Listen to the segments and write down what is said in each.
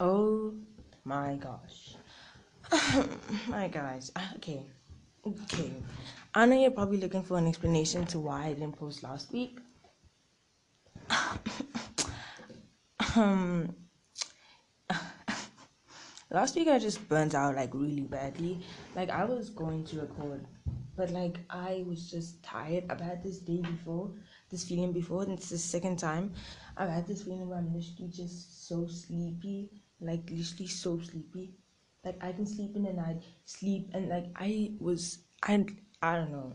Oh my gosh. my guys. Okay. Okay. I know you're probably looking for an explanation to why I didn't post last week. um last week I just burnt out like really badly. Like I was going to record, but like I was just tired. I've had this day before, this feeling before, and it's the second time I've had this feeling where I'm literally just so sleepy, like literally so sleepy. Like I can sleep in the night, sleep, and like I was, I I don't know.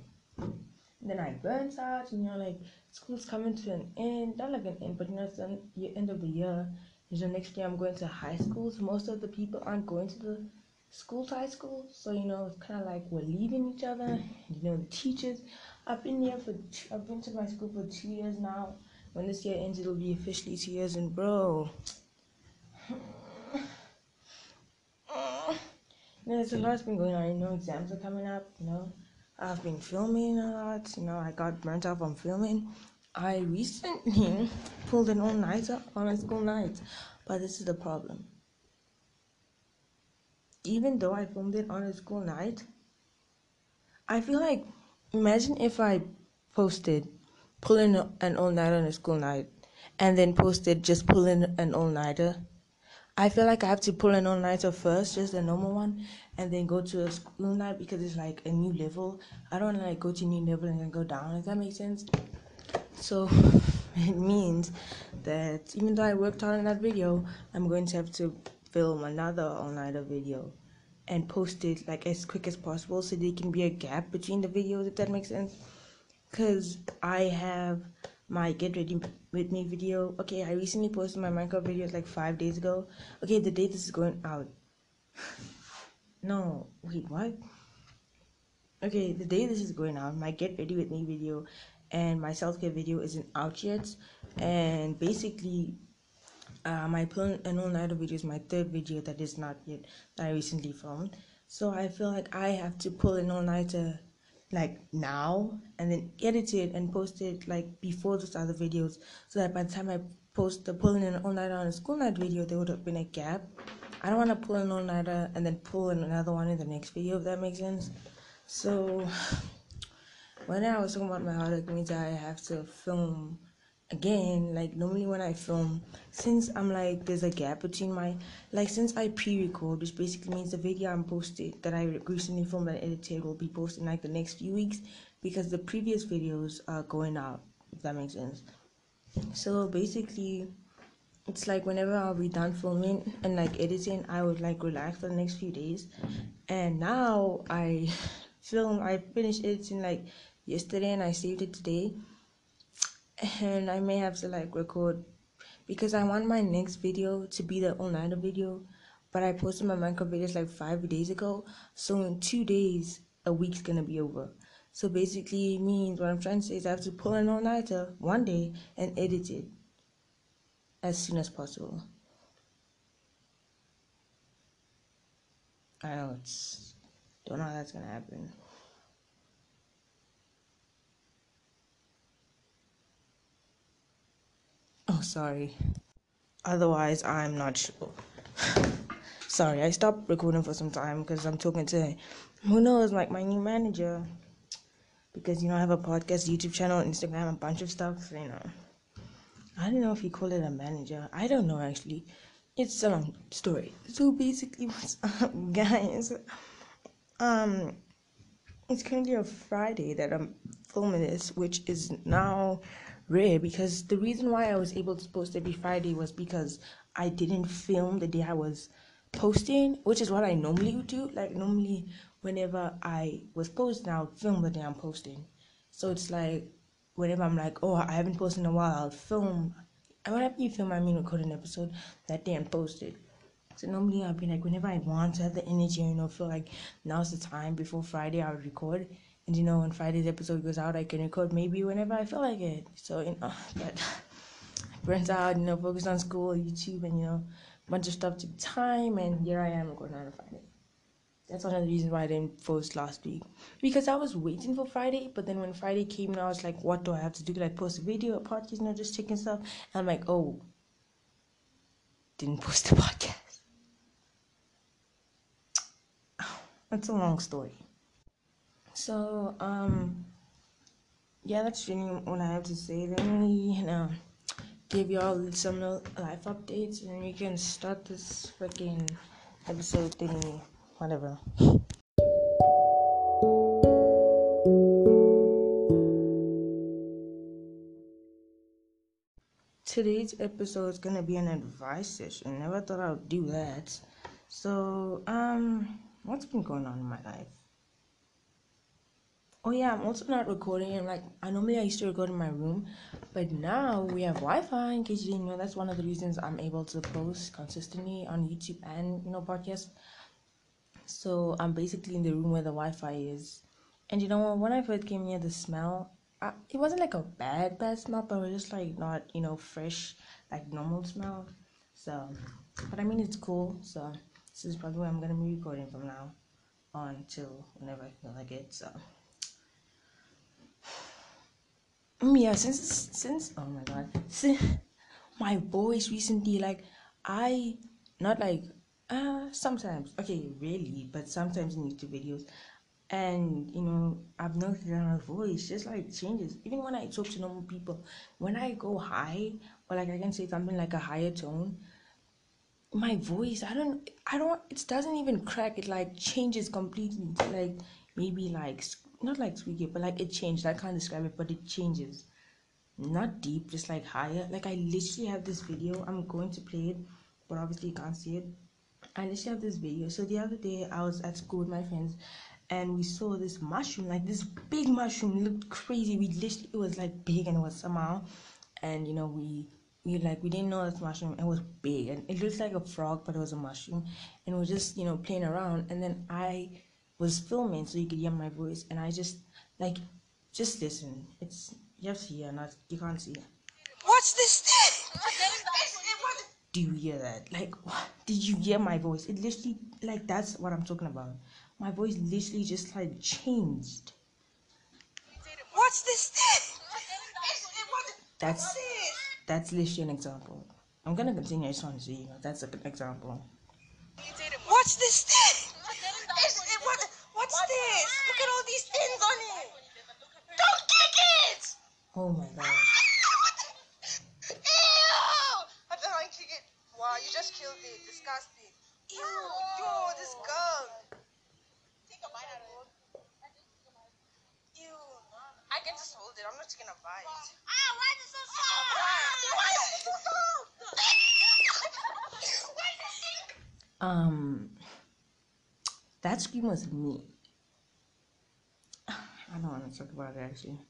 Then I burnt out, and you know, like school's coming to an end, not like an end, but you know, it's the end of the year you know, next year I'm going to high school. So most of the people aren't going to the school to high school. So you know, it's kind of like we're leaving each other. You know, the teachers. I've been here for. I've been to my school for two years now. When this year ends, it'll be officially two years. And bro, you know, there's a lot's been going on. You know, exams are coming up. You know, I've been filming a lot. You know, I got burnt out from filming. I recently pulled an all-nighter on a school night, but this is the problem. Even though I filmed it on a school night, I feel like imagine if I posted pulling an all-nighter on a school night and then posted just pulling an all-nighter. I feel like I have to pull an all-nighter first, just a normal one, and then go to a school night because it's like a new level. I don't like go to new level and then go down. If that makes sense. So it means that even though I worked hard on that video, I'm going to have to film another all-nighter video and post it like as quick as possible so there can be a gap between the videos if that makes sense because i have my get ready with me video. Okay i recently posted my minecraft videos like five days ago. Okay the date this is going out. No wait what? Okay the day this is going out my get ready with me video and my self-care video isn't out yet. And basically uh, my plan and all nighter video is my third video that is not yet that I recently filmed. So I feel like I have to pull an all-nighter like now and then edit it and post it like before those other videos so that by the time I post the pulling an all-nighter on a school night video there would have been a gap. I don't want to pull an all-nighter and then pull in another one in the next video if that makes sense. So when I was talking about my heartache means I have to film again like normally when i film since i'm like there's a gap between my like since i pre-record which basically means the video i'm posted that i recently filmed and edited will be posted in like the next few weeks because the previous videos are going out if that makes sense so basically it's like whenever i'll be done filming and like editing i would like relax for the next few days and now i film i finished editing like yesterday and I saved it today. And I may have to like record because I want my next video to be the all nighter video. But I posted my Minecraft videos like five days ago. So in two days, a week's gonna be over. So basically, it means what I'm trying to say is I have to pull an all nighter one day and edit it as soon as possible. I know it's don't know how that's gonna happen. Oh, sorry. Otherwise, I'm not sure. sorry, I stopped recording for some time because I'm talking to who knows, like my new manager. Because you know, I have a podcast, YouTube channel, Instagram, a bunch of stuff. You know, I don't know if you call it a manager. I don't know actually. It's a long story. So basically, what's up, guys? Um, it's currently a Friday that I'm filming this, which is now rare because the reason why I was able to post every Friday was because I didn't film the day I was posting, which is what I normally would do. Like normally, whenever I was posting, I would film the day I'm posting. So it's like whenever I'm like, oh, I haven't posted in a while, I'll film. And whenever you film, I mean record an episode that day and post it. So normally I'll be like, whenever I want to have the energy, you know, feel like now's the time before Friday, I would record and you know, when Friday's episode goes out, I can record maybe whenever I feel like it. So, you know, but burns out, you know, focus on school, YouTube, and you know, a bunch of stuff to time. And here I am going out on Friday. That's one of the reasons why I didn't post last week. Because I was waiting for Friday, but then when Friday came, and I was like, what do I have to do? Could I post a video, a podcast, you know, just checking stuff? And I'm like, oh, didn't post the podcast. That's a long story. So, um, yeah, that's really all I have to say. Let me, you know, give y'all some life updates, and we can start this freaking episode thingy, whatever. Today's episode is gonna be an advice session. Never thought I would do that. So, um, what's been going on in my life? Oh yeah, I'm also not recording. I'm like I normally I used to record in my room, but now we have Wi-Fi. In case you didn't know, that's one of the reasons I'm able to post consistently on YouTube and you know podcast. So I'm basically in the room where the Wi-Fi is, and you know when I first came here, the smell I, it wasn't like a bad bad smell, but it was just like not you know fresh like normal smell. So, but I mean it's cool. So this is probably where I'm gonna be recording from now on till whenever I feel like it. So. Mm, yeah, since since oh my god, since my voice recently, like I not like uh sometimes okay really, but sometimes in YouTube videos, and you know I've noticed that my voice just like changes. Even when I talk to normal people, when I go high or like I can say something like a higher tone, my voice I don't I don't it doesn't even crack. It like changes completely. Like maybe like not like squeaky, but like it changed. I can't describe it, but it changes. Not deep, just like higher. Like I literally have this video. I'm going to play it, but obviously you can't see it. I literally have this video. So the other day I was at school with my friends and we saw this mushroom, like this big mushroom looked crazy. We literally it was like big and it was somehow and you know we we like we didn't know this mushroom it was big and it looked like a frog but it was a mushroom and we were just you know playing around and then I was filming so you could hear my voice and I just like just listen. It's you have to hear not you can't see. What's this thing? Do you hear that? Like what? did you hear my voice? It literally like that's what I'm talking about. My voice literally just like changed. What's this thing? That's that's literally an example. I'm gonna continue. I just want to see. That's an example. What's this thing? What's this? Look at all these things on it. Don't kick it! Oh my god. Ew! I don't want to kick it. Wow, you just killed it. Disgusting. Ew, yo, this girl. Take a bite out of it. Ew. I can just hold it. I'm not taking a bite. Ah, why is it so soft? Why is it so soft? Um, that scream was me. I don't want to talk about it actually.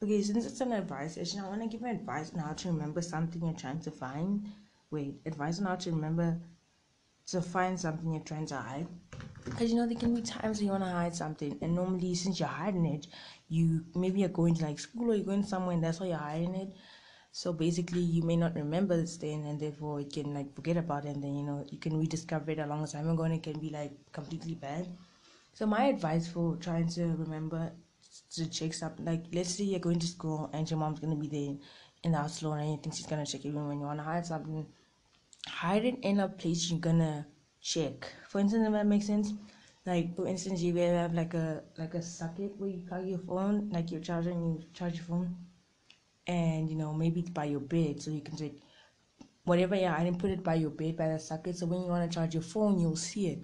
Okay, since it's an advice session, I want to give you advice on how to remember something you're trying to find. Wait, advice on how to remember to find something you're trying to hide. Because you know, there can be times where you want to hide something, and normally, since you're hiding it, you maybe you're going to like school or you're going somewhere, and that's why you're hiding it. So basically, you may not remember this thing, and therefore, you can like forget about it, and then you know, you can rediscover it a long time ago, and it can be like completely bad. So, my advice for trying to remember to check something like let's say you're going to school and your mom's gonna be there in the house alone and you think she's gonna check even when you wanna hide something hide it in a place you're gonna check. For instance if that makes sense like for instance you will have like a like a socket where you plug your phone like your charger and you charge your phone and you know maybe it's by your bed so you can take whatever you're hiding put it by your bed by the socket so when you want to charge your phone you'll see it.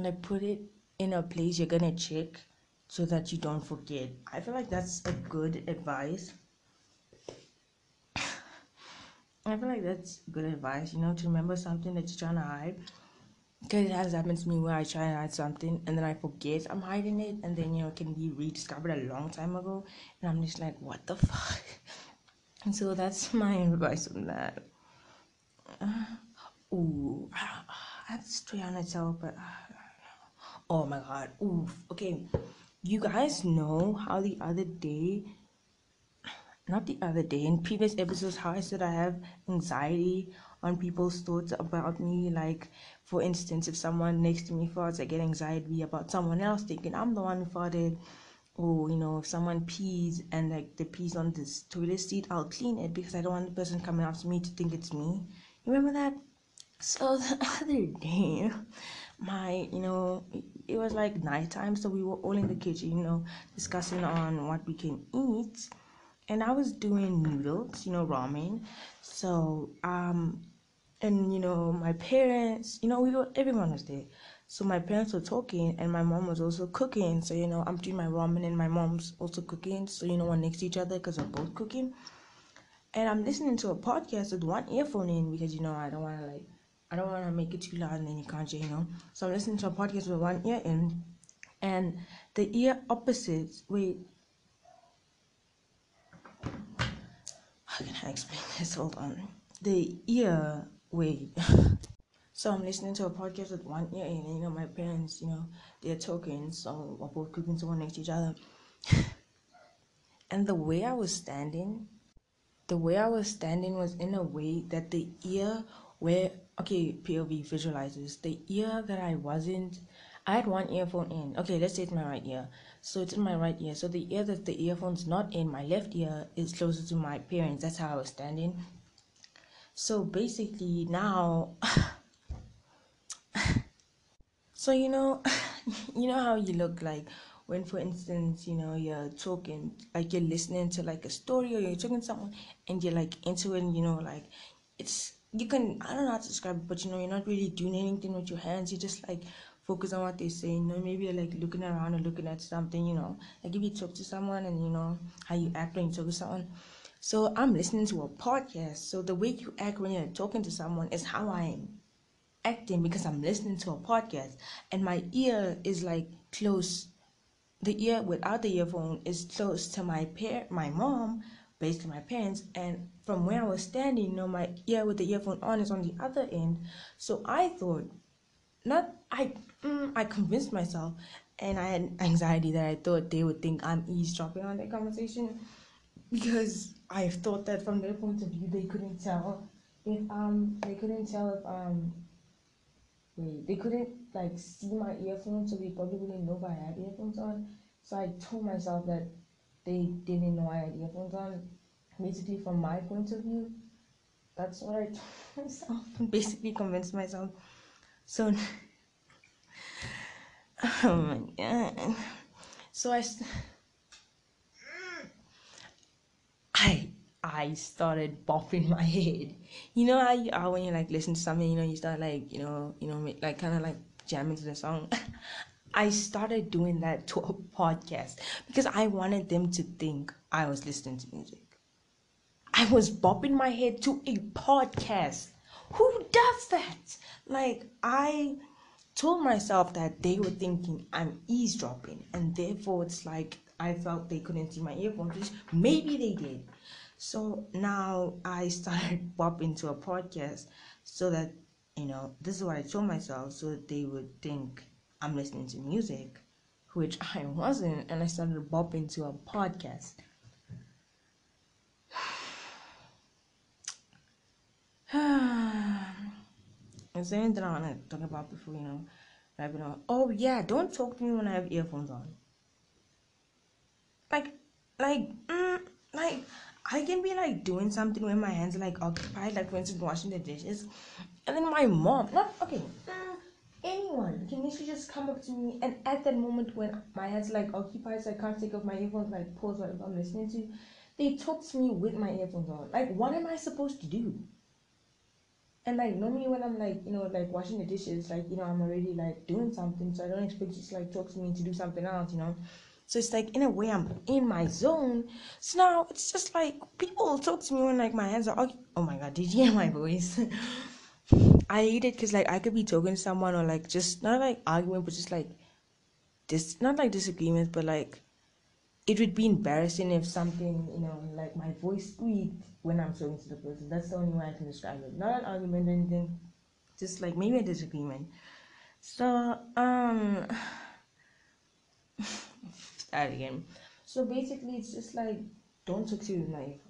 Like put it in a place you're gonna check so that you don't forget. I feel like that's a good advice. I feel like that's good advice, you know, to remember something that you're trying to hide. Because it has happened to me where I try and hide something and then I forget I'm hiding it, and then you know, it can be rediscovered a long time ago, and I'm just like, what the fuck? And so that's my advice on that. Uh, ooh, I have this story on itself, but uh, oh my god, oof. Okay, you guys know how the other day not the other day in previous episodes how i said i have anxiety on people's thoughts about me. Like for instance if someone next to me farts i get anxiety about someone else thinking i'm the one who farted or you know if someone pees and like the pees on this toilet seat i'll clean it because i don't want the person coming after me to think it's me. You remember that? So the other day my you know it was like nighttime so we were all in the kitchen you know discussing on what we can eat. And i was doing noodles you know ramen. So um and you know my parents you know we were everyone was there. So my parents were talking and my mom was also cooking. So you know i'm doing my ramen and my mom's also cooking. So you know we're next to each other because we're both cooking. And i'm listening to a podcast with one earphone in because you know i don't want to like I don't want to make it too loud and then you can't hear, you know. So I'm listening to a podcast with one ear in, and the ear opposite. Wait, how can I explain this? Hold on. The ear. Wait. so I'm listening to a podcast with one ear in, and you know my parents, you know, they're talking, so we're both cooking, someone next to each other. and the way I was standing, the way I was standing was in a way that the ear where okay pov visualizes the ear that i wasn't i had one earphone in. Okay let's say it's my right ear. So it's in my right ear. So the ear that the earphone's not in my left ear is closer to my parents. That's how i was standing. So basically now so you know you know how you look like when for instance you know you're talking like you're listening to like a story or you're talking to someone and you're like into it and you know like it's you can I don't know how to describe it, but you know you're not really doing anything with your hands. You're just like focus on what they say. You know, maybe like looking around or looking at something. You know, like if you talk to someone and you know how you act when you talk to someone. So I'm listening to a podcast. So the way you act when you're talking to someone is how I'm acting because I'm listening to a podcast and my ear is like close. The ear without the earphone is close to my pair, my mom, basically my parents and from where I was standing, you know, my ear with the earphone on is on the other end. So I thought, not I, mm, I convinced myself, and I had anxiety that I thought they would think I'm eavesdropping on their conversation, because I thought that from their point of view they couldn't tell if um they couldn't tell if um wait they couldn't like see my earphones, so they probably wouldn't know if I had earphones on. So I told myself that they didn't know I had earphones on. Basically, from my point of view, that's what I told myself. Basically, convinced myself. So, oh my god. So I, I, I started bopping my head. You know how you are when you like listen to something, you know, you start like, you know, you know, like kind of like jamming to the song. I started doing that to a podcast because I wanted them to think I was listening to music. I was bobbing my head to a podcast. Who does that? Like, I told myself that they were thinking I'm eavesdropping, and therefore it's like I felt they couldn't see my earphones. Maybe they did. So now I started bopping to a podcast so that, you know, this is what I told myself so that they would think I'm listening to music, which I wasn't, and I started bopping to a podcast. Is there anything I want to talk about before you know wrapping up? Oh yeah, don't talk to me when I have earphones on. Like, like, mm, like I can be like doing something when my hands are like occupied, like for instance washing the dishes, and then my mom, not okay. Mm, anyone can literally just come up to me and at that moment when my head's like occupied so I can't take off my earphones like pause whatever I'm listening to, they talk to me with my earphones on. Like what am I supposed to do? And like normally when I'm like, you know, like washing the dishes, like, you know, I'm already like doing something, so I don't expect you to like talk to me to do something else, you know. So it's like in a way I'm in my zone. So now it's just like people talk to me when like my hands are oh my god, did you hear my voice? I hate it because like I could be talking to someone or like just not like arguing, but just like this not like disagreements, but like it would be embarrassing if something you know like my voice squeaked when I'm talking to the person. That's the only way I can describe it. Not an argument or anything, just like maybe a disagreement. So um, start again. So basically, it's just like don't to your knife,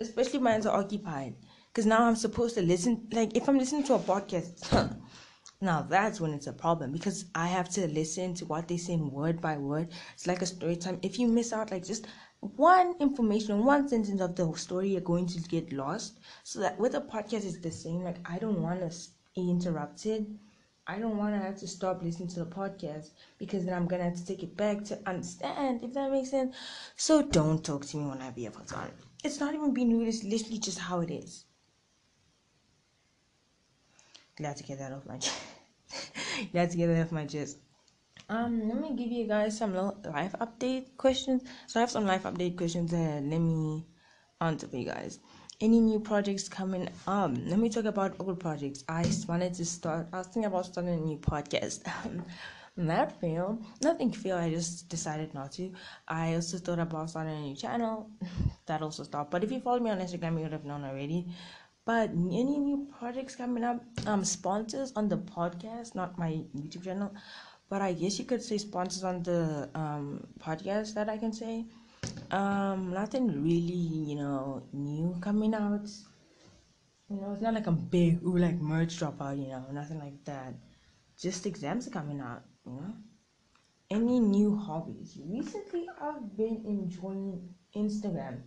especially minds are occupied because now I'm supposed to listen. Like if I'm listening to a podcast, now that's when it's a problem because I have to listen to what they say word by word. It's like a story time. If you miss out, like just one information, one sentence of the story, you're going to get lost. So that with a podcast, it's the same. Like I don't want to be interrupted I don't want to have to stop listening to the podcast because then I'm gonna have to take it back to understand if that makes sense. So don't talk to me when I earphones on. It's not even being rude. It's literally just how it is. Glad to get that off my chest. Glad to get that off my chest. Um, let me give you guys some life update questions. So I have some life update questions that let me answer for you guys. Any new projects coming up? Let me talk about old projects. I wanted to start i was thinking about starting a new podcast. That failed nothing failed i just decided not to. I also thought about starting a new channel. That also stopped. But if you follow me on instagram you would have known already but any new projects coming up um sponsors on the podcast not my youtube channel but i guess you could say sponsors on the um podcast that i can say um, nothing really, you know, new coming out. You know, it's not like a big ooh like merch dropout, you know, nothing like that. Just exams are coming out, you know. Any new hobbies? Recently I've been enjoying Instagram.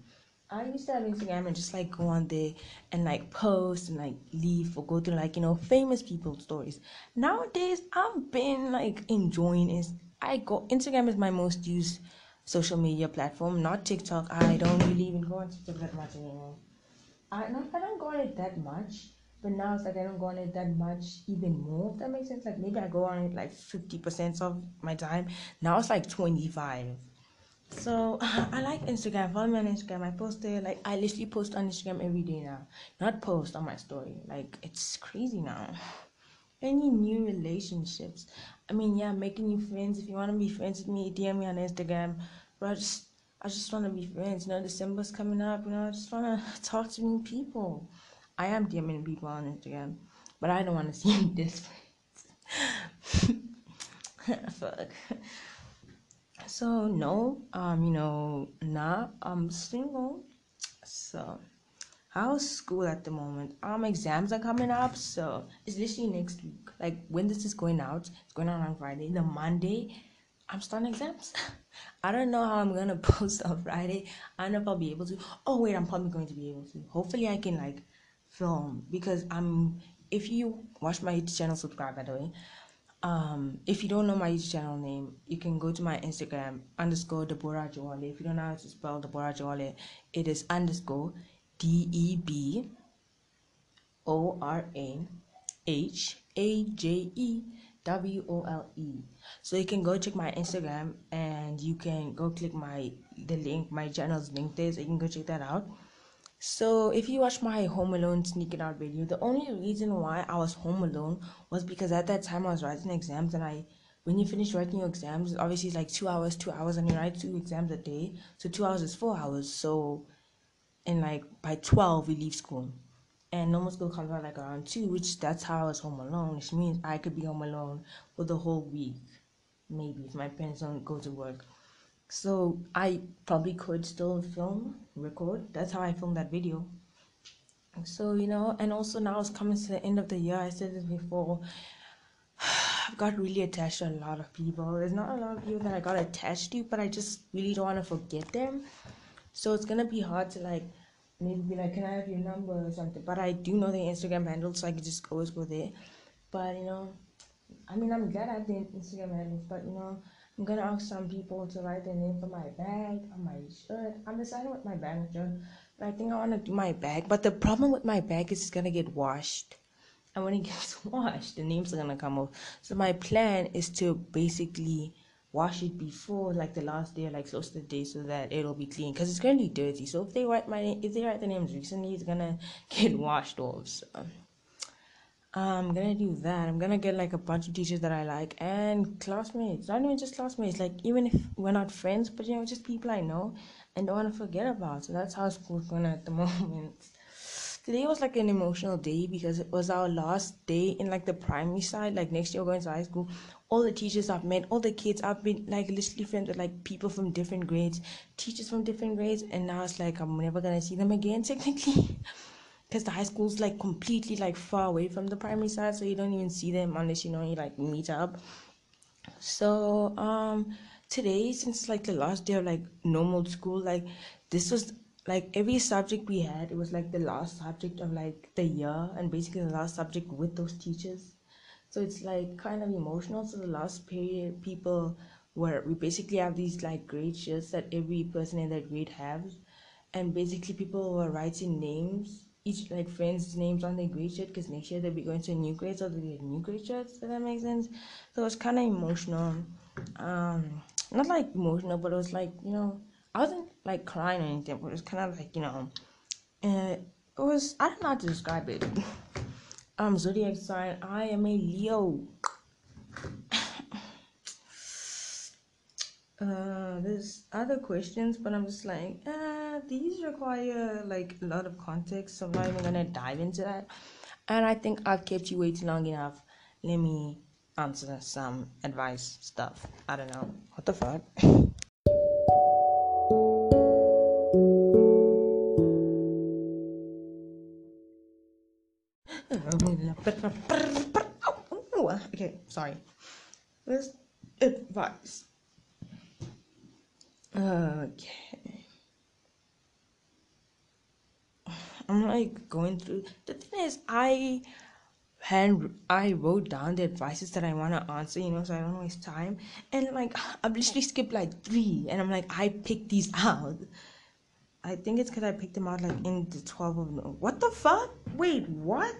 I used to have Instagram and just like go on there and like post and like leave or go through like you know famous people stories. Nowadays I've been like enjoying it. I go Instagram is my most used social media platform, not TikTok. I don't really even go on TikTok that much anymore. I not I don't go on it that much, but now it's like I don't go on it that much even more. If that makes sense. Like maybe I go on it like fifty percent of my time. Now it's like twenty five. So I like Instagram. Follow me on Instagram. I post there. Like I literally post on Instagram every day now. Not post on my story. Like it's crazy now. Any new relationships? I mean, yeah, making new friends. If you want to be friends with me, DM me on Instagram. But I just, I just want to be friends. You know, December's coming up. You know, I just want to talk to new people. I am DMing people on Instagram, but I don't want to see this Fuck. So no, um, you know, nah, I'm single. So how's school at the moment? Um, exams are coming up, so it's literally next week. Like when this is going out, it's going out on Friday. The Monday, I'm starting exams. I don't know how I'm gonna post on Friday. I don't know if I'll be able to. Oh wait, I'm probably going to be able to. Hopefully, I can like film because I'm. If you watch my channel, subscribe by the way. Um, if you don't know my YouTube channel name, you can go to my Instagram underscore Deborah Ajewole. If you don't know how to spell Deborah Ajewole, it is underscore D E B O R A H A J E W O L E. So you can go check my Instagram and you can go click my the link, my channel's link there, so you can go check that out. So if you watch my Home Alone sneaking out video, the only reason why I was home alone was because at that time I was writing exams and I when you finish writing your exams, obviously it's like two hours, two hours, and you write two exams a day. So two hours is four hours. So and like by twelve we leave school and normal school comes out like around two, which that's how I was home alone, which means I could be home alone for the whole week, maybe if my parents don't go to work. So I probably could still film, record. That's how I filmed that video. So you know, and also now it's coming to the end of the year. I said this before. I've got really attached to a lot of people. There's not a lot of people that I got attached to, but I just really don't want to forget them. So it's gonna be hard to like maybe be like, can I have your number or something? But I do know the Instagram handle, so I can just always go there. But you know, I mean, I'm glad I have the Instagram handles, but you know, I'm gonna ask some people to write their name for my bag, on my shirt. I'm deciding with my bag shirt, but I think I wanna do my bag. But the problem with my bag is it's gonna get washed. And when it gets washed, the names are gonna come off. So my plan is to basically wash it before like the last day or like close to the day so that it'll be clean because it's gonna be dirty so if they write my name if they write the names recently it's gonna get washed off so i'm gonna do that. I'm gonna get like a bunch of teachers that i like and classmates. Not even just classmates like even if we're not friends but you know just people i know and don't want to forget about. So that's how school's going at the moment. Today was like an emotional day because it was our last day in like the primary side. Like next year we're going to high school. All the teachers I've met, all the kids I've been like literally friends with like people from different grades, teachers from different grades, and now it's like I'm never gonna see them again technically. Because the high school's like completely like far away from the primary side, so you don't even see them unless you know you like meet up. So um today, since like the last day of like normal school, like this was like every subject we had, it was like the last subject of like the year and basically the last subject with those teachers So it's like kind of emotional. So the last period, people were we basically have these like grade shirts that every person in that grade has, and basically people were writing names, each like friends' names on their grade shirt because next year they'll be going to new grade, so they get new grade shirts. Does that make sense? So it's kind of emotional. Um, not like emotional, but it was like you know I wasn't like crying or anything, but it was kind of like you know, uh, it was I don't know how to describe it. um, zodiac sign. I am a Leo. uh, there's other questions, but I'm just like, uh, these require like a lot of context, so I'm not even gonna dive into that. And I think I've kept you waiting long enough. Let me answer some advice stuff. I don't know. What the fuck? Oh, okay, sorry. This advice. Okay. I'm like going through the thing is I hand I wrote down the advices that I wanna answer, you know, so I don't waste time. And like I've literally skipped like three and I'm like I picked these out. I think it's because I picked them out like in the 12 of no. What the fuck? Wait, what?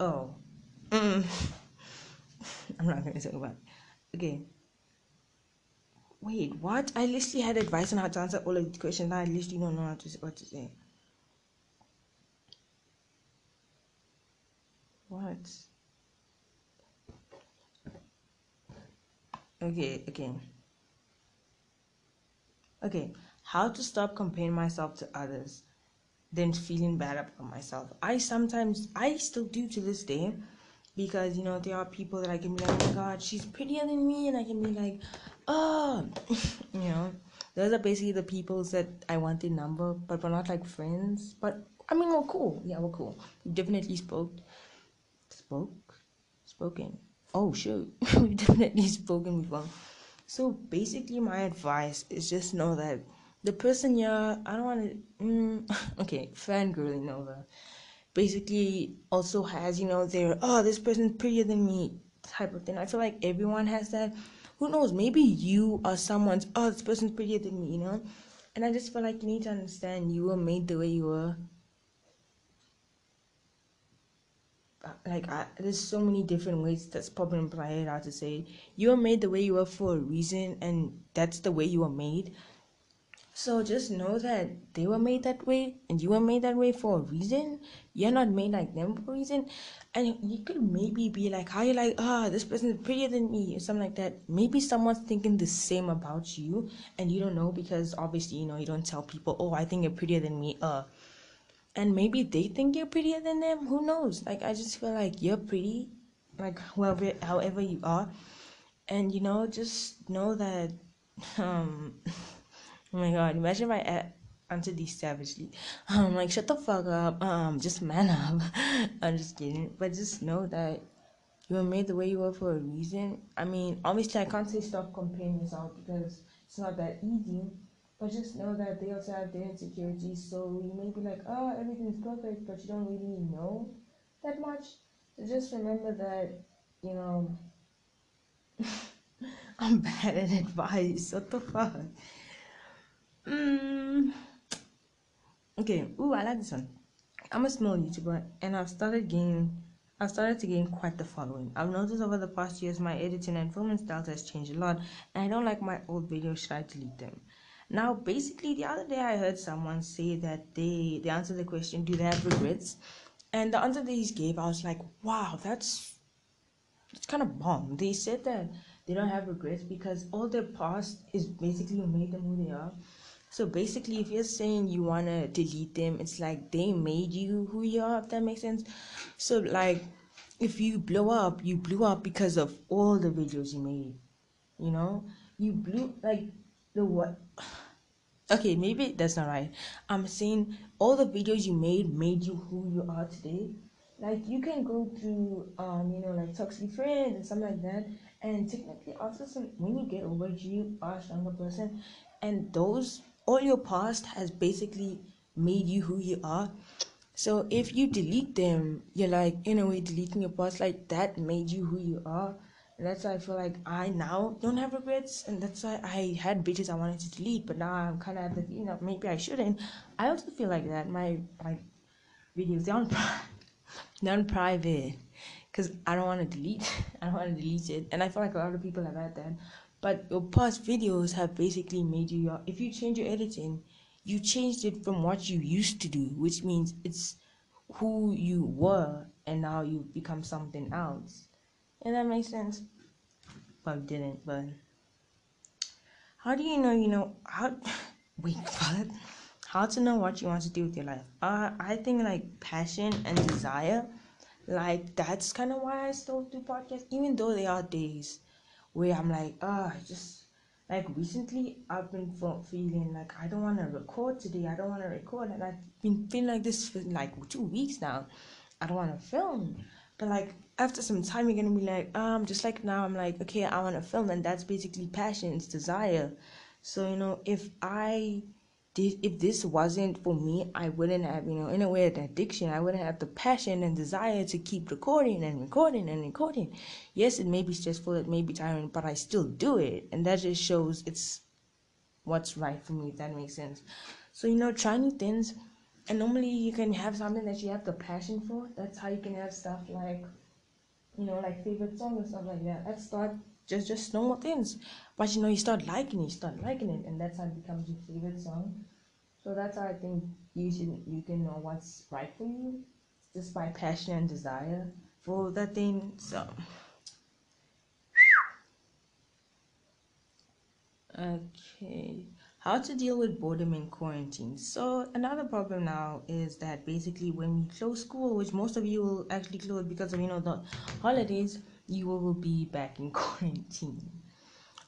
Oh. Mm. I'm not going to talk about it. Okay. Wait, what? I literally had advice on how to answer all of the questions. I literally don't know how to, what to say. What? Okay, again. Okay how to stop comparing myself to others then feeling bad about myself. I sometimes i still do to this day because you know there are people that i can be like oh my god she's prettier than me and i can be like oh you know. Those are basically the people that i want their number but we're not like friends. But i mean we're cool. Yeah we're cool. Definitely spoke spoke spoken. Oh shoot we've definitely spoken before. So basically my advice is just know that the person you're i don't want to mm, okay fangirling over. Basically also has you know their oh this person's prettier than me type of thing. I feel like everyone has that. Who knows? Maybe you are someone's oh this person's prettier than me you know? And i just feel like you need to understand you were made the way you were like I, there's so many different ways that's probably implied how to say you were made the way you were for a reason and that's the way you were made so just know that they were made that way and you were made that way for a reason. You're not made like them for a reason. And you could maybe be like, how you like, ah, oh, this person is prettier than me or something like that. Maybe someone's thinking the same about you and you don't know because obviously, you know, you don't tell people, oh, I think you're prettier than me. Uh, and maybe they think you're prettier than them. Who knows? Like, I just feel like you're pretty, like, whoever, however you are. And, you know, just know that, um, Oh my god, imagine if I answered these savagely. I'm like, shut the fuck up. Um, just man up. I'm just kidding. But just know that you were made the way you were for a reason. I mean, obviously, I can't say stop comparing yourself because it's not that easy. But just know that they also have their insecurities. So you may be like, oh, everything's perfect, but you don't really know that much. So just remember that, you know, I'm bad at advice. What the fuck? Mm. Okay. Ooh, I like this one. I'm a small YouTuber, and I've started gaining. I've started to gain quite the following. I've noticed over the past years my editing and filming styles has changed a lot, and I don't like my old videos. Should I delete them? Now, basically, the other day I heard someone say that they they answered the question, "Do they have regrets?" And the answer they gave, I was like, "Wow, that's that's kind of bomb." They said that they don't have regrets because all their past is basically made them who they are so basically, if you're saying you want to delete them, it's like they made you who you are, if that makes sense. So, like, if you blow up, you blew up because of all the videos you made. You know? You blew, like, the what? Okay, maybe that's not right. I'm saying all the videos you made made you who you are today. Like, you can go through, um, you know, like toxic friends and something like that. And technically, after some, when you get over you are a stronger person. And those all your past has basically made you who you are. So if you delete them, you're like in a way deleting your past. Like that made you who you are. And that's why I feel like I now don't have regrets, and that's why I had bitches I wanted to delete, but now I'm kind of at the you know maybe I shouldn't. I also feel like that my my videos they're private because I don't want to delete I don't want to delete it, and I feel like a lot of people have had that. But your past videos have basically made you your. If you change your editing, you changed it from what you used to do, which means it's who you were, and now you've become something else. And that makes sense. But didn't. But how do you know? You know how? Wait, what? How to know what you want to do with your life? Uh, I think like passion and desire, like that's kind of why I still do podcasts, even though there are days where I'm like, oh, just like recently I've been feeling like I don't want to record today. I don't want to record, and I've been feeling like this for like two weeks now. I don't want to film, but like after some time, you're gonna be like, um, just like now, I'm like, okay, I want to film, and that's basically passion, it's desire. So you know, if I did, if this wasn't for me, I wouldn't have, you know, in a way, an addiction. I wouldn't have the passion and desire to keep recording and recording and recording. Yes, it may be stressful, it may be tiring, but I still do it, and that just shows it's what's right for me. If that makes sense. So you know, try new things, and normally you can have something that you have the passion for. That's how you can have stuff like you know, like favorite song and stuff like that. Let's start just just normal things. But you know, you start liking it, you start liking it, and that's how it becomes your favorite song. So that's how I think you should you can know what's right for you, just by passion and desire for that thing. So okay how to deal with boredom in quarantine. So another problem now is that basically when we close school, which most of you will actually close because of you know the holidays, you will be back in quarantine.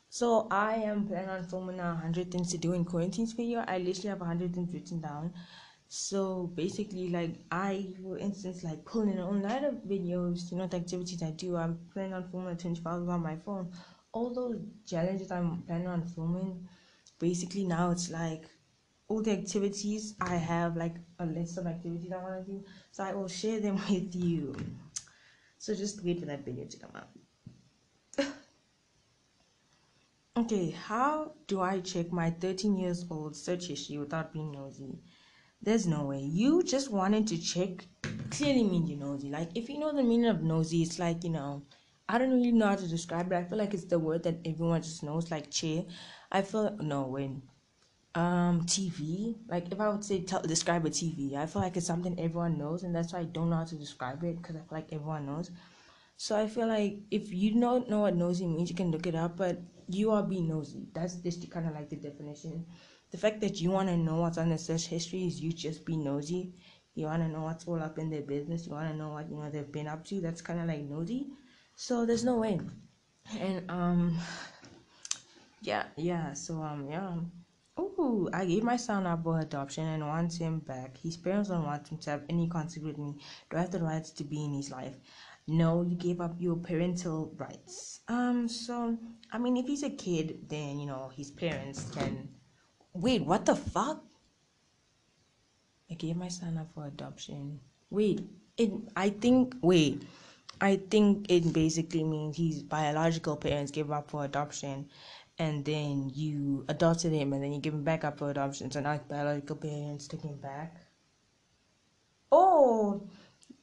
So I am planning on filming a hundred things to do in quarantine video. I literally have a hundred things written down. So basically, like I, for instance, like pulling on a lot of videos, you know, the activities I do. I'm planning on filming a 25 on my phone. All those challenges I'm planning on filming basically now it's like all the activities I have like a list of activities I want to do, so I will share them with you. So just wait for that video to come out. okay, how do I check my 13 years old search history without being nosy? There's no way. You just wanted to check clearly means you're nosy. Like if you know the meaning of nosy, it's like you know I don't really know how to describe it. I feel like it's the word that everyone just knows, like chair. I feel no when um TV. Like if I would say tell, describe a TV, I feel like it's something everyone knows, and that's why I don't know how to describe it because I feel like everyone knows. So I feel like if you don't know what nosy means, you can look it up. But you are being nosy. That's just kind of like the definition. The fact that you want to know what's on the search history is you just be nosy. You want to know what's all up in their business. You want to know what you know they've been up to. That's kind of like nosy. So there's no way. And um yeah, yeah, so um yeah. Ooh, I gave my son up for adoption and want him back. His parents don't want him to have any contact with me. Do I have the rights to be in his life? No, you gave up your parental rights. Um, so I mean if he's a kid, then you know his parents can Wait, what the fuck? I gave my son up for adoption. Wait, it I think wait I think it basically means his biological parents gave up for adoption, and then you adopted him, and then you give him back up for adoption. So now his biological parents took him back. Oh,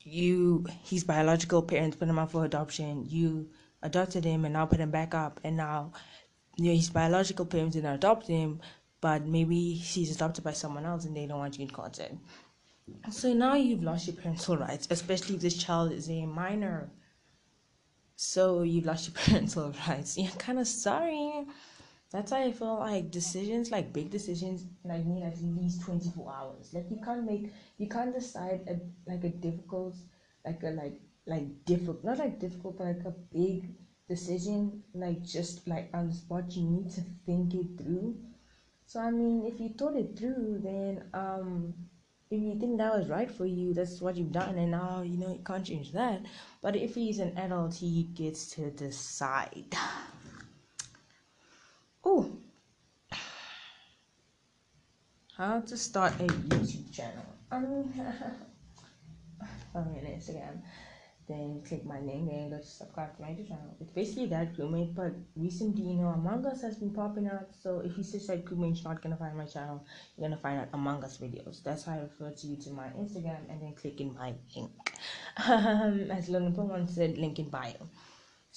you his biological parents put him up for adoption. You adopted him, and now put him back up, and now you know, his biological parents didn't adopt him, but maybe he's adopted by someone else, and they don't want you in contact. So now you've lost your parental rights, especially if this child is a minor. So you've lost your parental rights. Yeah, kind of sorry. That's why I feel like decisions, like big decisions, like need at least twenty four hours. Like you can't make, you can't decide a like a difficult, like a like like difficult, not like difficult, but like a big decision, like just like on the spot. You need to think it through. So I mean, if you thought it through, then um if you think that was right for you, that's what you've done, and now you know you can't change that. But if he's an adult, he gets to decide. Oh, how to start a YouTube channel? Um, on Instagram. Then click my name and go to subscribe to my YouTube channel. It's basically that crewmate, but recently, you know, Among Us has been popping up. So if you search that crewmate, you're not gonna find my channel. You're gonna find out Among Us videos. That's how I refer to you to my Instagram, and then click in my link. Um, as Logan Paul said, link in bio.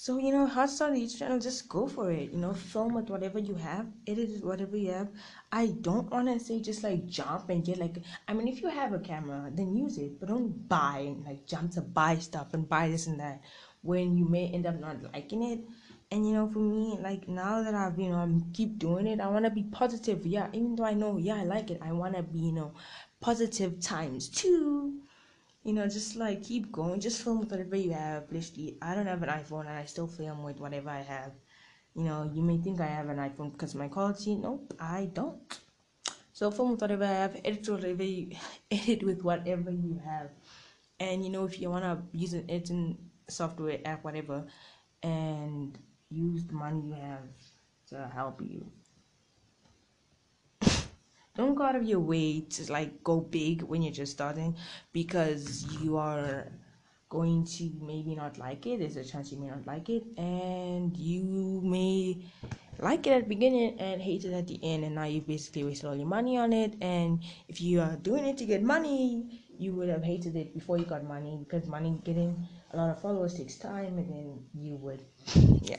So you know, how to start YouTube channel? Just go for it. You know, film with whatever you have, edit it whatever you have. I don't want to say just like jump and get like. I mean, if you have a camera, then use it, but don't buy and like jump to buy stuff and buy this and that when you may end up not liking it. And you know, for me, like now that I've you know I'm keep doing it, I want to be positive. Yeah, even though I know, yeah, I like it, I want to be you know positive times two you know, just like keep going, just film with whatever you have. Literally, I don't have an iPhone and I still film with whatever I have. You know, you may think I have an iPhone because my quality. Nope, I don't. So film with whatever I have, edit whatever you edit with whatever you have. And you know, if you wanna use an editing software app, whatever, and use the money you have to help you don't go out of your way to like go big when you're just starting because you are going to maybe not like it. There's a chance you may not like it. And you may like it at the beginning and hate it at the end. And now you've basically wasted all your money on it. And if you are doing it to get money you would have hated it before you got money because money getting a lot of followers takes time and then you would yeah.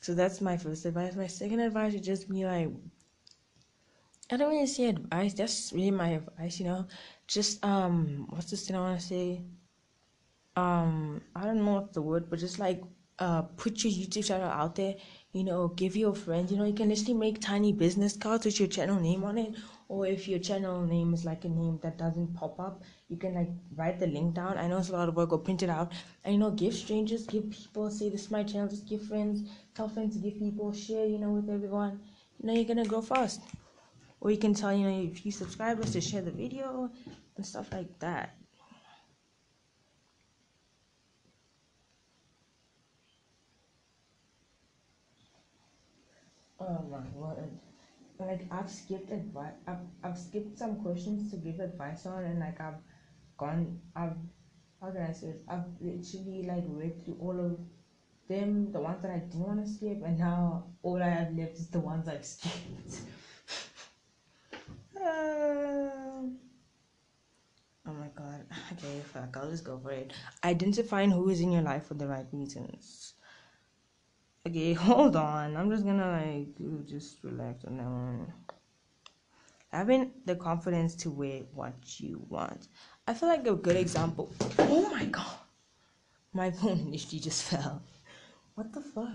So that's my first advice. My second advice would just be like I don't really say advice. That's really my advice, you know. Just um, what's this thing I want to say? Um, I don't know what the word, but just like uh, put your YouTube channel out there. You know, give your friends. You know, you can literally make tiny business cards with your channel name on it. Or if your channel name is like a name that doesn't pop up, you can like write the link down. I know it's a lot of work. Or print it out. And you know, give strangers, give people. Say this is my channel. Just give friends. Tell friends. To give people. Share. You know, with everyone. You know, you're gonna grow fast or you can tell you know a few subscribers to share the video and stuff like that. Oh my word. Like i've skipped advice I've, I've skipped some questions to give advice on and like i've gone i've how can i say it? I've literally like read through all of them the ones that i didn't want to skip and now all i have left is the ones i've skipped um, oh my god. Okay, fuck. I'll just go for it. Identifying who is in your life for the right reasons. Okay, hold on. I'm just gonna like just relax on that one. Having the confidence to wear what you want. I feel like a good example. Oh my god. My phone literally just fell. What the fuck?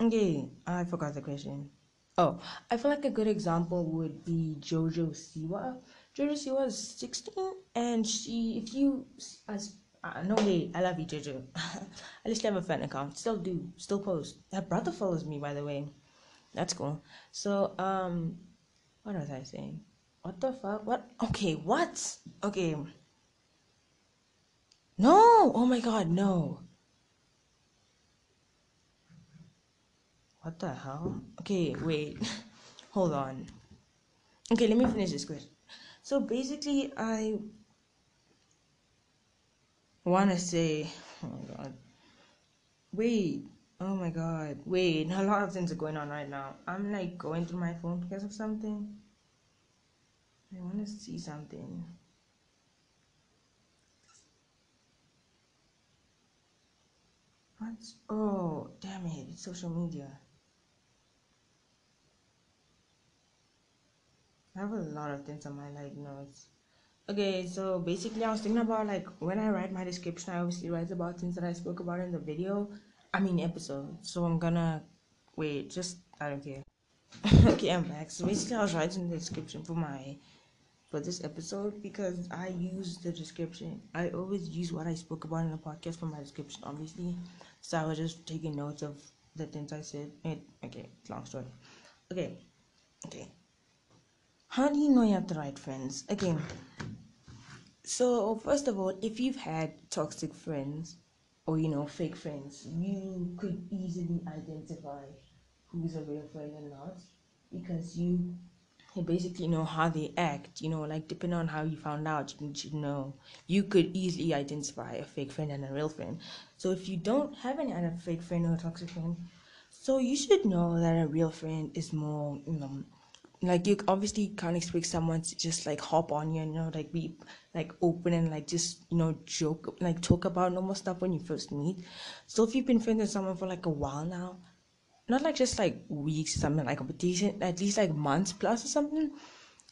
Okay, I forgot the question. Oh, I feel like a good example would be Jojo Siwa. Jojo Siwa is 16, and she, if you, as uh, no way, I love you, Jojo. I just have a fan account. Still do, still post. Her brother follows me, by the way. That's cool. So, um, what was I saying? What the fuck? What? Okay, what? Okay. No! Oh my god, no. What the hell? Okay, wait. Hold on. Okay, let me finish this question. So basically, I want to say, oh my god. Wait. Oh my god. Wait. A lot of things are going on right now. I'm like going through my phone because of something. I want to see something. What's. Oh, damn it. It's social media. I have a lot of things on my like notes. Okay, so basically, I was thinking about like when I write my description, I obviously write about things that I spoke about in the video. I mean, episode. So I'm gonna wait. Just I don't care. okay, I'm back. So basically, I was writing the description for my for this episode because I use the description. I always use what I spoke about in the podcast for my description, obviously. So I was just taking notes of the things I said. It, okay, long story. Okay, okay. How do you know you have the right friends? Again, so first of all, if you've had toxic friends or you know fake friends, you could easily identify who's a real friend or not because you you basically know how they act you know like depending on how you found out you should know you could easily identify a fake friend and a real friend so if you don't have any other fake friend or toxic friend so you should know that a real friend is more you know like you obviously can't expect someone to just like hop on you and you know like be like open and like just you know joke like talk about normal stuff when you first meet. So if you've been friends with someone for like a while now not like just like weeks or something like competition at least like months plus or something.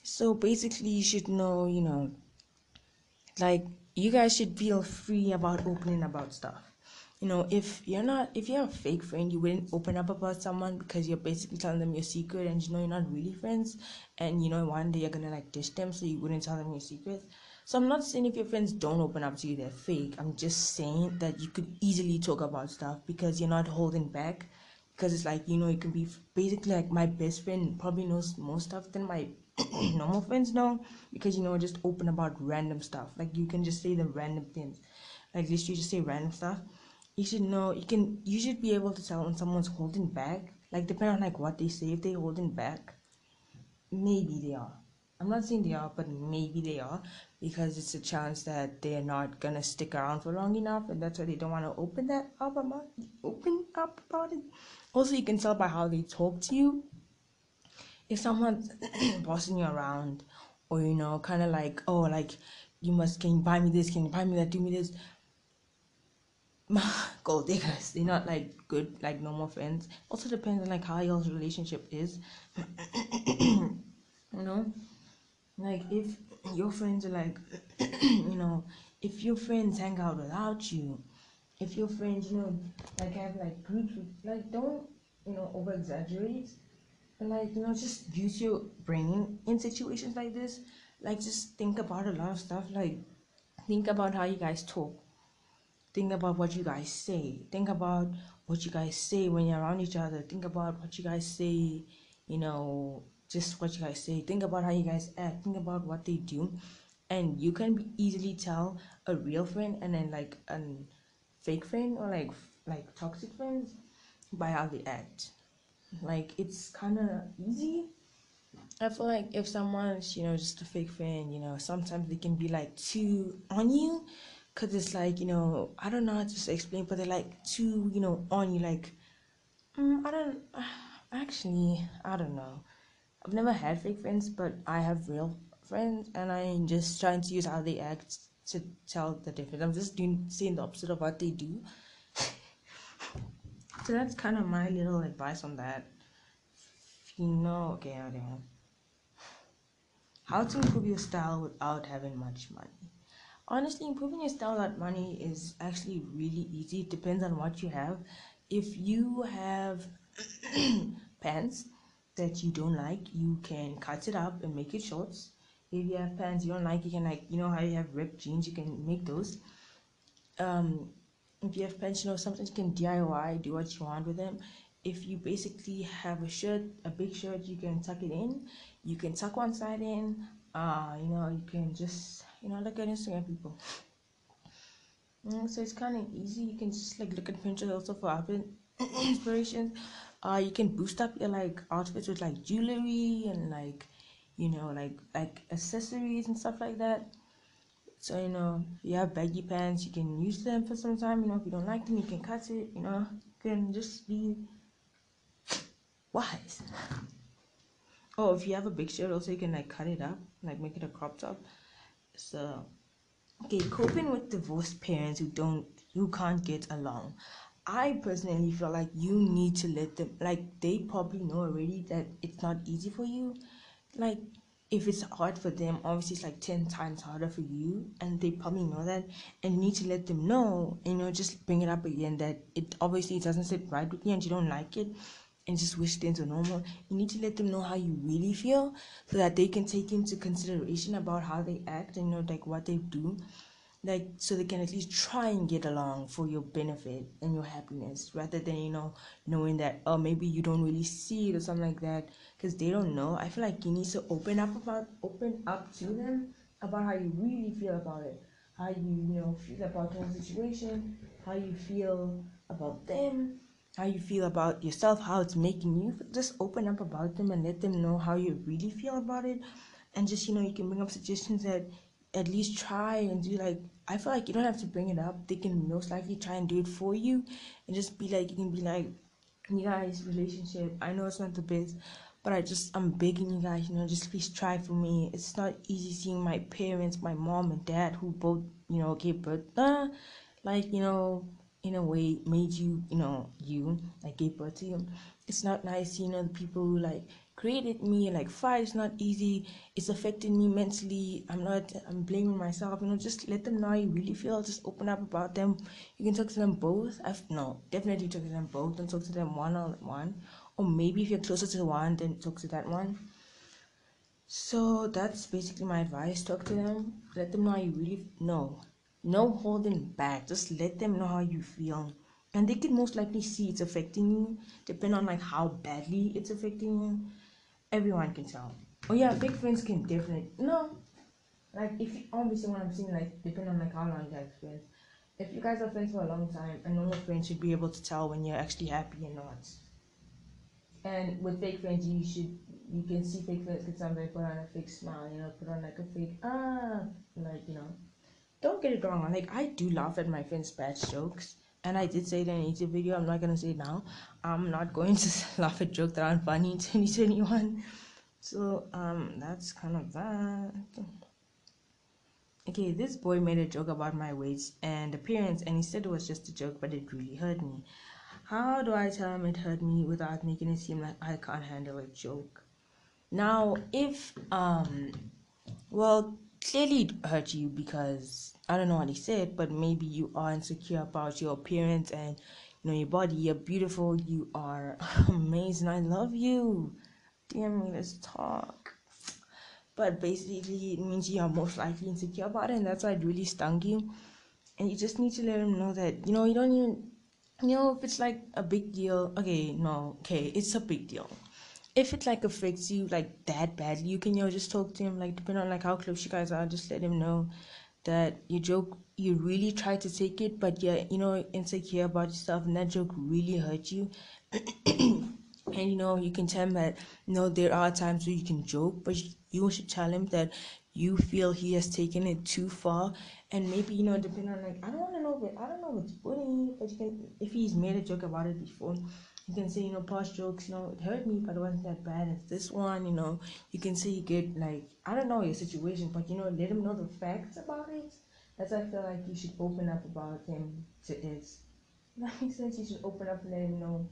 So basically you should know you know like you guys should feel free about opening about stuff you know if you're not if you're a fake friend you wouldn't open up about someone because you're basically telling them your secret and you know you're not really friends. And you know one day you're gonna like dish them so you wouldn't tell them your secrets. So i'm not saying if your friends don't open up to you they're fake. I'm just saying that you could easily talk about stuff because you're not holding back. Because it's like you know it can be basically like my best friend probably knows more stuff than my normal friends know because you know just open about random stuff. Like you can just say the random things. Like this you just say random stuff you should know you can you should be able to tell when someone's holding back. Like depending on like what they say if they're holding back maybe they are. I'm not saying they are but maybe they are because it's a chance that they're not gonna stick around for long enough and that's why they don't want to open that up about open up about it. Also you can tell by how they talk to you. If someone's bossing you around or you know kind of like oh like you must can you buy me this? Can you buy me that? Do me this gold diggers they're not like good like normal friends also depends on like how your relationship is you know like if your friends are like you know if your friends hang out without you if your friends, you know, like have like groups, like don't, you know, over exaggerate, and like you know, just use your brain in situations like this. Like just think about a lot of stuff. Like think about how you guys talk. Think about what you guys say. Think about what you guys say when you're around each other. Think about what you guys say. You know, just what you guys say. Think about how you guys act. Think about what they do, and you can easily tell a real friend and then like a fake friend or like like toxic friends by how they act. Like it's kind of easy. I feel like if someone's you know just a fake friend, you know sometimes they can be like too on you, cause it's like you know I don't know how to explain, but they're like too you know on you like. Mm, I don't actually I don't know. I've never had fake friends, but I have real friends, and I'm just trying to use how they act to tell the difference. I'm just doing saying the opposite of what they do. so that's kind of my little advice on that. If you know, okay, I don't know. How to improve your style without having much money. Honestly, improving your style without money is actually really easy. It depends on what you have. If you have pants that you don't like, you can cut it up and make it shorts. If you have pants you don't like you can like you know how you have ripped jeans you can make those. Um if you have pants you know sometimes you can diy do what you want with them. If you basically have a shirt a big shirt you can tuck it in. You can tuck one side in. Uh you know you can just you know look at instagram people mm, so it's kind of easy you can just like look at pinterest also for outfit inspirations uh you can boost up your like outfits with like jewelry and like you know, like like accessories and stuff like that. So you know, if you have baggy pants, you can use them for some time. You know, if you don't like them, you can cut it. You know, you can just be wise. Oh, if you have a big shirt, also you can like cut it up, like make it a crop top. So, okay, coping with divorced parents who don't, who can't get along. I personally feel like you need to let them, like they probably know already that it's not easy for you like if it's hard for them obviously it's like 10 times harder for you and they probably know that and you need to let them know you know just bring it up again that it obviously doesn't sit right with you and you don't like it and just wish things were normal. You need to let them know how you really feel so that they can take into consideration about how they act and you know like what they do. Like so they can at least try and get along for your benefit and your happiness rather than you know knowing that oh maybe you don't really see it or something like that. Because they don't know. I feel like you need to open up about open up to them about how you really feel about it. How you you know feel about the whole situation. How you feel about them how you feel about yourself, how it's making you. Just open up about them and let them know how you really feel about it. And just, you know, you can bring up suggestions that at least try and do like I feel like you don't have to bring it up. They can most likely try and do it for you and just be like you can be like, You guys, relationship, I know it's not the best, but I just I'm begging you guys, you know, just please try for me. It's not easy seeing my parents, my mom and dad who both, you know, gave birth uh, like, you know, in a way made you, you know, you like gave birth to you. It's not nice, you know, the people who like created me like fire is not easy. It's affecting me mentally. I'm not i'm blaming myself you know just let them know how you really feel. Just open up about them. You can talk to them both. I've no definitely talk to them both. Don't talk to them one on one. Or maybe if you're closer to one then talk to that one. So that's basically my advice. Talk to them. Let them know how you really know no holding back just let them know how you feel and they can most likely see it's affecting you depending on like how badly it's affecting you everyone can tell. Oh yeah, big friends can definitely no. Like if you, obviously what I'm saying like depending on like how long you guys friends. If you guys are friends for a long time, a normal friend should be able to tell when you're actually happy and not. And with fake friends, you should you can see fake friends can somebody put on a fake smile, you know, put on like a fake ah, like you know. Don't get it wrong. Like I do laugh at my friends' bad jokes, and I did say it in an YouTube video. I'm not gonna say it now. I'm not going to laugh at jokes that aren't funny in 2021. So um, that's kind of that. Okay, this boy made a joke about my weight and appearance, and he said it was just a joke, but it really hurt me. How do I tell him it hurt me without making it seem like I can't handle a joke? Now, if um, well, clearly it hurt you because I don't know what he said, but maybe you are insecure about your appearance and you know your body. You're beautiful. You are amazing. I love you. Damn me, let's talk. But basically, it means you are most likely insecure about it, and that's why it really stung you. And you just need to let him know that you know you don't even you know if it's like a big deal. Okay, no, okay, it's a big deal if it like affects you like that badly, you can you know just talk to him like depending on like how close you guys are, just let him know that you joke you really try to take it but you're you know insecure about yourself and that joke really hurt you. And you know you can tell him that you know there are times where you can joke but you should tell him that you feel he has taken it too far. And maybe you know depending on like i don't want to know but i don't know what's bullying but you can if he's made a joke about it before you can say, you know, past jokes, you know, it hurt me, but it wasn't that bad as this one, you know. You can say you get like I don't know your situation, but you know, let him know the facts about it. That's why I feel like you should open up about him to his. That makes sense. You should open up and let him know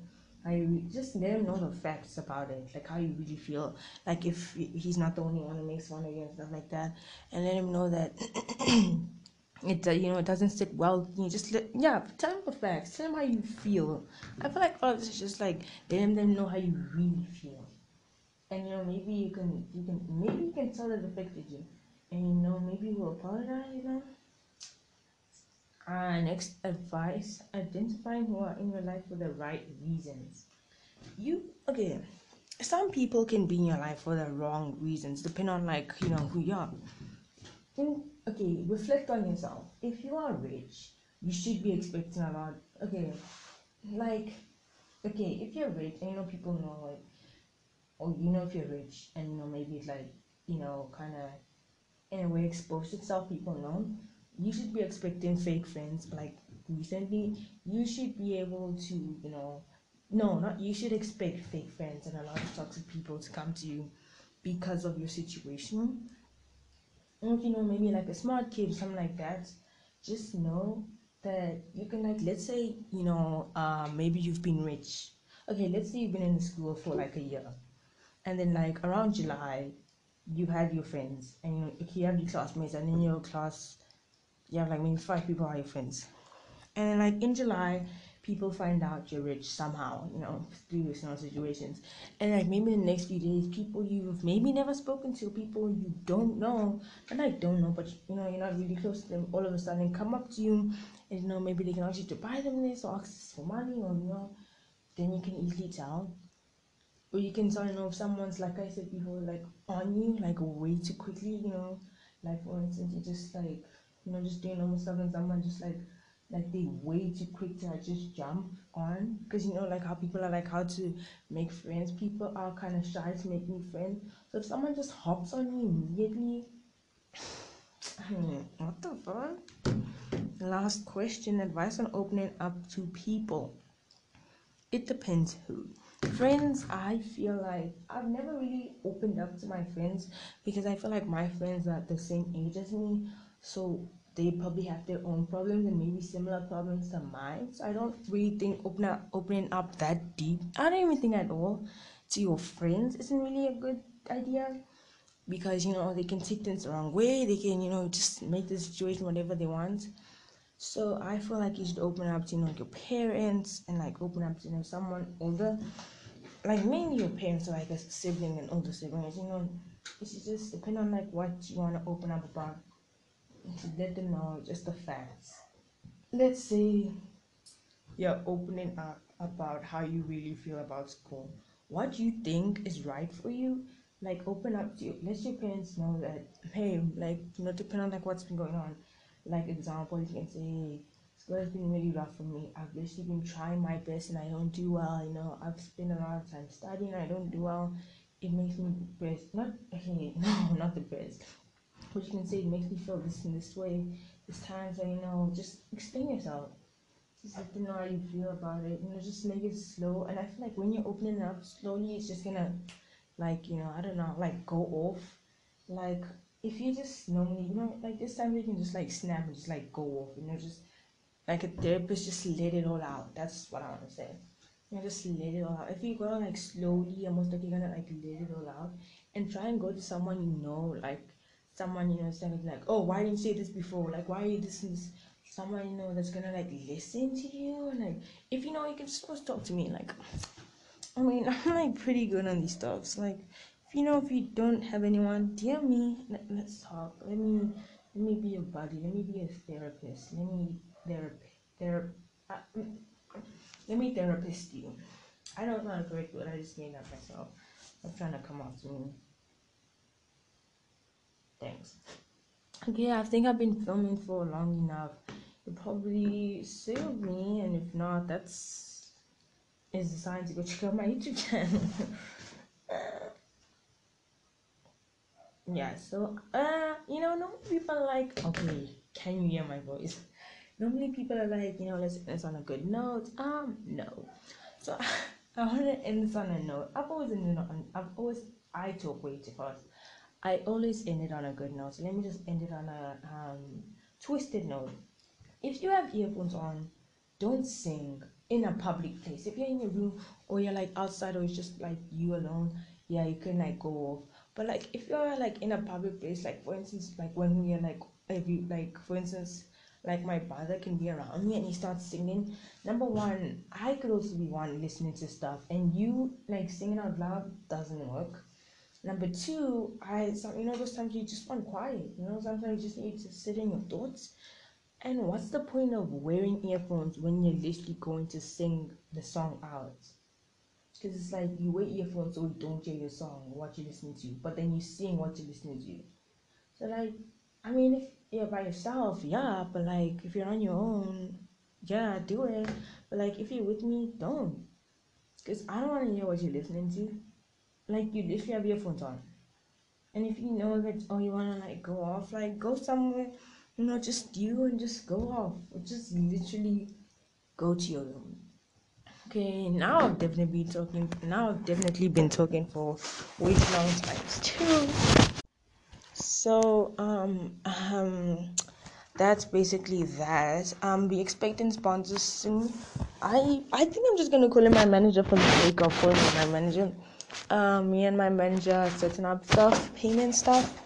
how you just let him know the facts about it, like how you really feel. Like if he's not the only one who makes fun of you and stuff like that, and let him know that it you know it doesn't sit well you. Just let, yeah tell them the facts. Tell them how you feel. I feel like all this is just like letting them know how you really feel. And you know maybe you can you can maybe you can tell it affected you. And you know maybe you apologize you know. Uh, next advice. Identifying who are in your life for the right reasons. You okay some people can be in your life for the wrong reasons depending on like you know who you are. In okay, reflect on yourself. If you are rich, you should be expecting a lot. Okay, like, okay, if you're rich and you know people know like, or you know if you're rich and you know maybe it's like you know kind of in a way exposed itself, people know. You should be expecting fake friends. Like recently, you should be able to you know, no, not you should expect fake friends and a lot of toxic people to come to you because of your situation if you know maybe like a smart kid or something like that. Just know that you can like let's say you know uh, maybe you've been rich. Okay let's say you've been in school for like a year. And then like around july you had your friends and you, know, you have your classmates and in your class you have like maybe five people are your friends. And then like in july people find out you're rich somehow, you know, through know, situations. And like maybe in the next few days, people you've maybe never spoken to, people you don't know, and I don't know, but you know, you're not really close to them, all of a sudden come up to you and you know, maybe they can ask you to buy them this or ask for money or you know, then you can easily tell. Or you can tell, you know, if someone's like I said before, like on you, like way too quickly, you know, like for instance, you just like, you know, just doing normal stuff and someone just like like they way too quick to just jump on. Because you know like how people are like how to make friends people are kind of shy to make new friends. So if someone just hops on you immediately what the fuck? Last question advice on opening up to people. It depends who. Friends i feel like i've never really opened up to my friends because i feel like my friends are the same age as me. So they probably have their own problems and maybe similar problems to mine. So I don't really think open up, opening up that deep. I don't even think at all to your friends isn't really a good idea because you know they can take things the wrong way. They can you know just make the situation whatever they want. So I feel like you should open up to you know your parents and like open up to you know someone older, like mainly your parents or like a sibling and older siblings. You know, it should just depend on like what you want to open up about to let them know just the facts. Let's say you're opening up about how you really feel about school. What you think is right for you, like open up to you. Let your parents know that hey, like you know, depending on like what's been going on. Like example, you can say, hey, school has been really rough for me. I've literally been trying my best and I don't do well. You know, I've spent a lot of time studying. I don't do well. It makes me depressed. Not okay, no, not depressed what you can say it makes me feel this in this way. It's times where you know, just explain yourself. Just let them know how you feel about it. You know, just make it slow. And I feel like when you're opening up slowly, it's just gonna, like you know, I don't know, like go off. Like if you just normally, you know, like this time you can just like snap and just like go off. You know, just like a therapist, just let it all out. That's what I want to say. You know, just let it all out. If you go like slowly, almost like you're gonna like let it all out, and try and go to someone you know, like someone you know is like, oh, why didn't you say this before? Like, why are you this this? Someone you know that's gonna like listen to you like, if you know, you can just talk to me. Like, I mean, I'm like pretty good on these stuffs. Like, if you know, if you don't have anyone, dear me. Let, let's talk. Let me let me be your buddy. Let me be a therapist. Let me therapy ther- uh, let me therapist you. I don't know how to correct word. I just made that myself. I'm trying to come off to me. Thanks. Okay, I think I've been filming for long enough. You'll probably save me, and if not, that's is the sign to go check out my YouTube channel. yeah, so uh, you know, normally people are like, okay, can you hear my voice? Normally people are like, you know, let's end this on a good note. Um, no. So I want to end this on a note. I've always ended on. I've always I talk way too fast. I always end it on a good note. So let me just end it on a um, twisted note. If you have earphones on, don't sing in a public place. If you're in your room or you're like outside or it's just like you alone, yeah, you can like go off. But like if you're like in a public place, like for instance, like when we're like every like for instance, like my brother can be around me and he starts singing. Number one, I could also be one listening to stuff, and you like singing out loud doesn't work. Number two, I some you know those times you just want quiet. You know sometimes you just need to sit in your thoughts. And what's the point of wearing earphones when you're literally going to sing the song out? Because it's like you wear earphones so you don't hear your song, what you're listening to, but then you sing what you're listening to. So like, I mean, if you're by yourself, yeah, but like if you're on your own, yeah, do it. But like if you're with me, don't. Because I don't want to hear what you're listening to like you literally have your earphones on. And if you know that oh you wanna like go off, like go somewhere, you know, just you and just go off. Or just literally go to your room. Okay, now I've definitely been talking now I've definitely been talking for way too long times too. So um um that's basically that. Um be expecting sponsors soon. I I think I'm just gonna call in my manager for the sake of calling my manager um, me and my manager setting up stuff, payment stuff,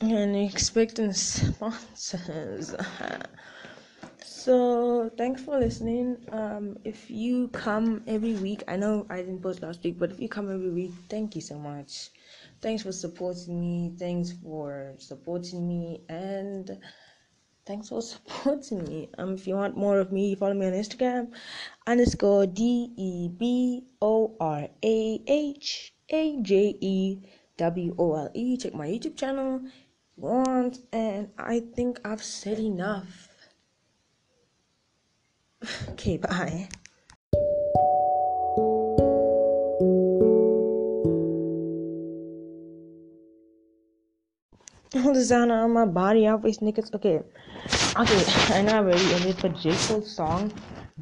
and expecting sponsors. so thanks for listening. Um, if you come every week, I know I didn't post last week, but if you come every week, thank you so much. Thanks for supporting me. Thanks for supporting me and thanks for supporting me. Um, if you want more of me, follow me on Instagram underscore D E B O R A H A J E W O L E. Check my YouTube channel if you want, and I think I've said enough. Okay, bye. Sound on my body, always niggas. Okay, okay, I know I already ended, but Jake Paul's song,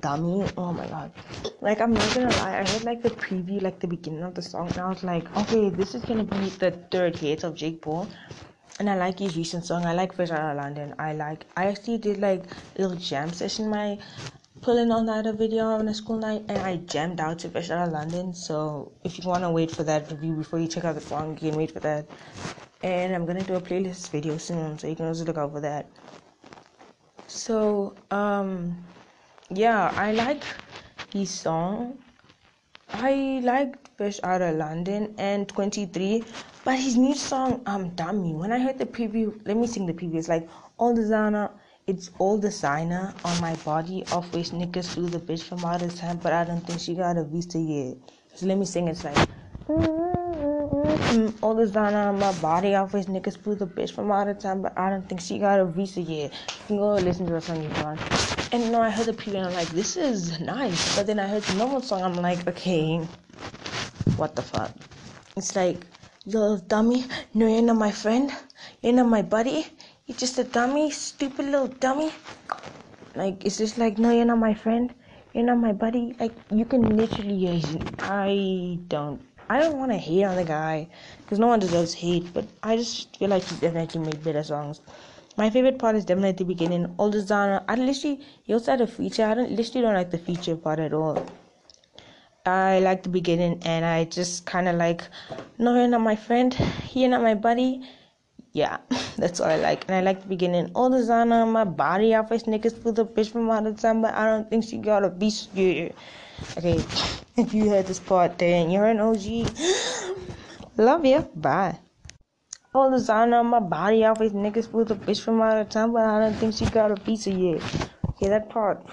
Dummy, oh my god. Like, I'm not gonna lie, I heard like the preview, like the beginning of the song, and I was like, okay, this is gonna be the third hit of Jake Paul. And I like his recent song. I like Fresh Out of London. I like. I actually did like a little jam session my pulling all night a video on a school night, and I jammed out to Fresh Out of London. So if you wanna wait for that review before you check out the song, you can wait for that. And I'm gonna do a playlist video soon, so you can also look out for that. So um, yeah, I like his song. I liked Fresh Out of London and 23, but his new song, um, Dummy. When I heard the preview, let me sing the preview. It's like all designer, it's all designer on my body. Off waist niggas through the bitch from out of time, but I don't think she got a visa yet. So let me sing. It's like. All designer on my body, waist niggas through the bitch from out of time, but I don't think she got a visa yet. You can go listen to the song you want. And you know, I heard the preview and I'm like, this is nice. But then I heard the normal song, I'm like, okay, what the fuck? It's like, little dummy, no, you're not my friend, you're not my buddy, you're just a dummy, stupid little dummy. Like, it's just like, no, you're not my friend, you're not my buddy. Like, you can literally, I don't. I don't want to hate on the guy because no one deserves hate, but I just feel like he definitely made better songs. My favorite part is definitely the beginning. All the genre, I literally, he also had a feature. I don't literally don't like the feature part at all. I like the beginning, and I just kind of like, no, you're not my friend, you're not my buddy. Yeah, that's all I like. And I like the beginning. All the genre, my body, I face niggas for the bitch from out of time, but I don't think she got a beast. Yeah. Okay, if you heard this part, then you're an OG. Love you. Bye. All the design on my body, off always niggas with a bitch from out of town, but I don't think she got a pizza yet. Okay, that part,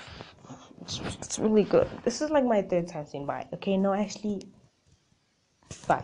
it's, it's really good. This is like my third time saying bye. Okay, no, actually, bye.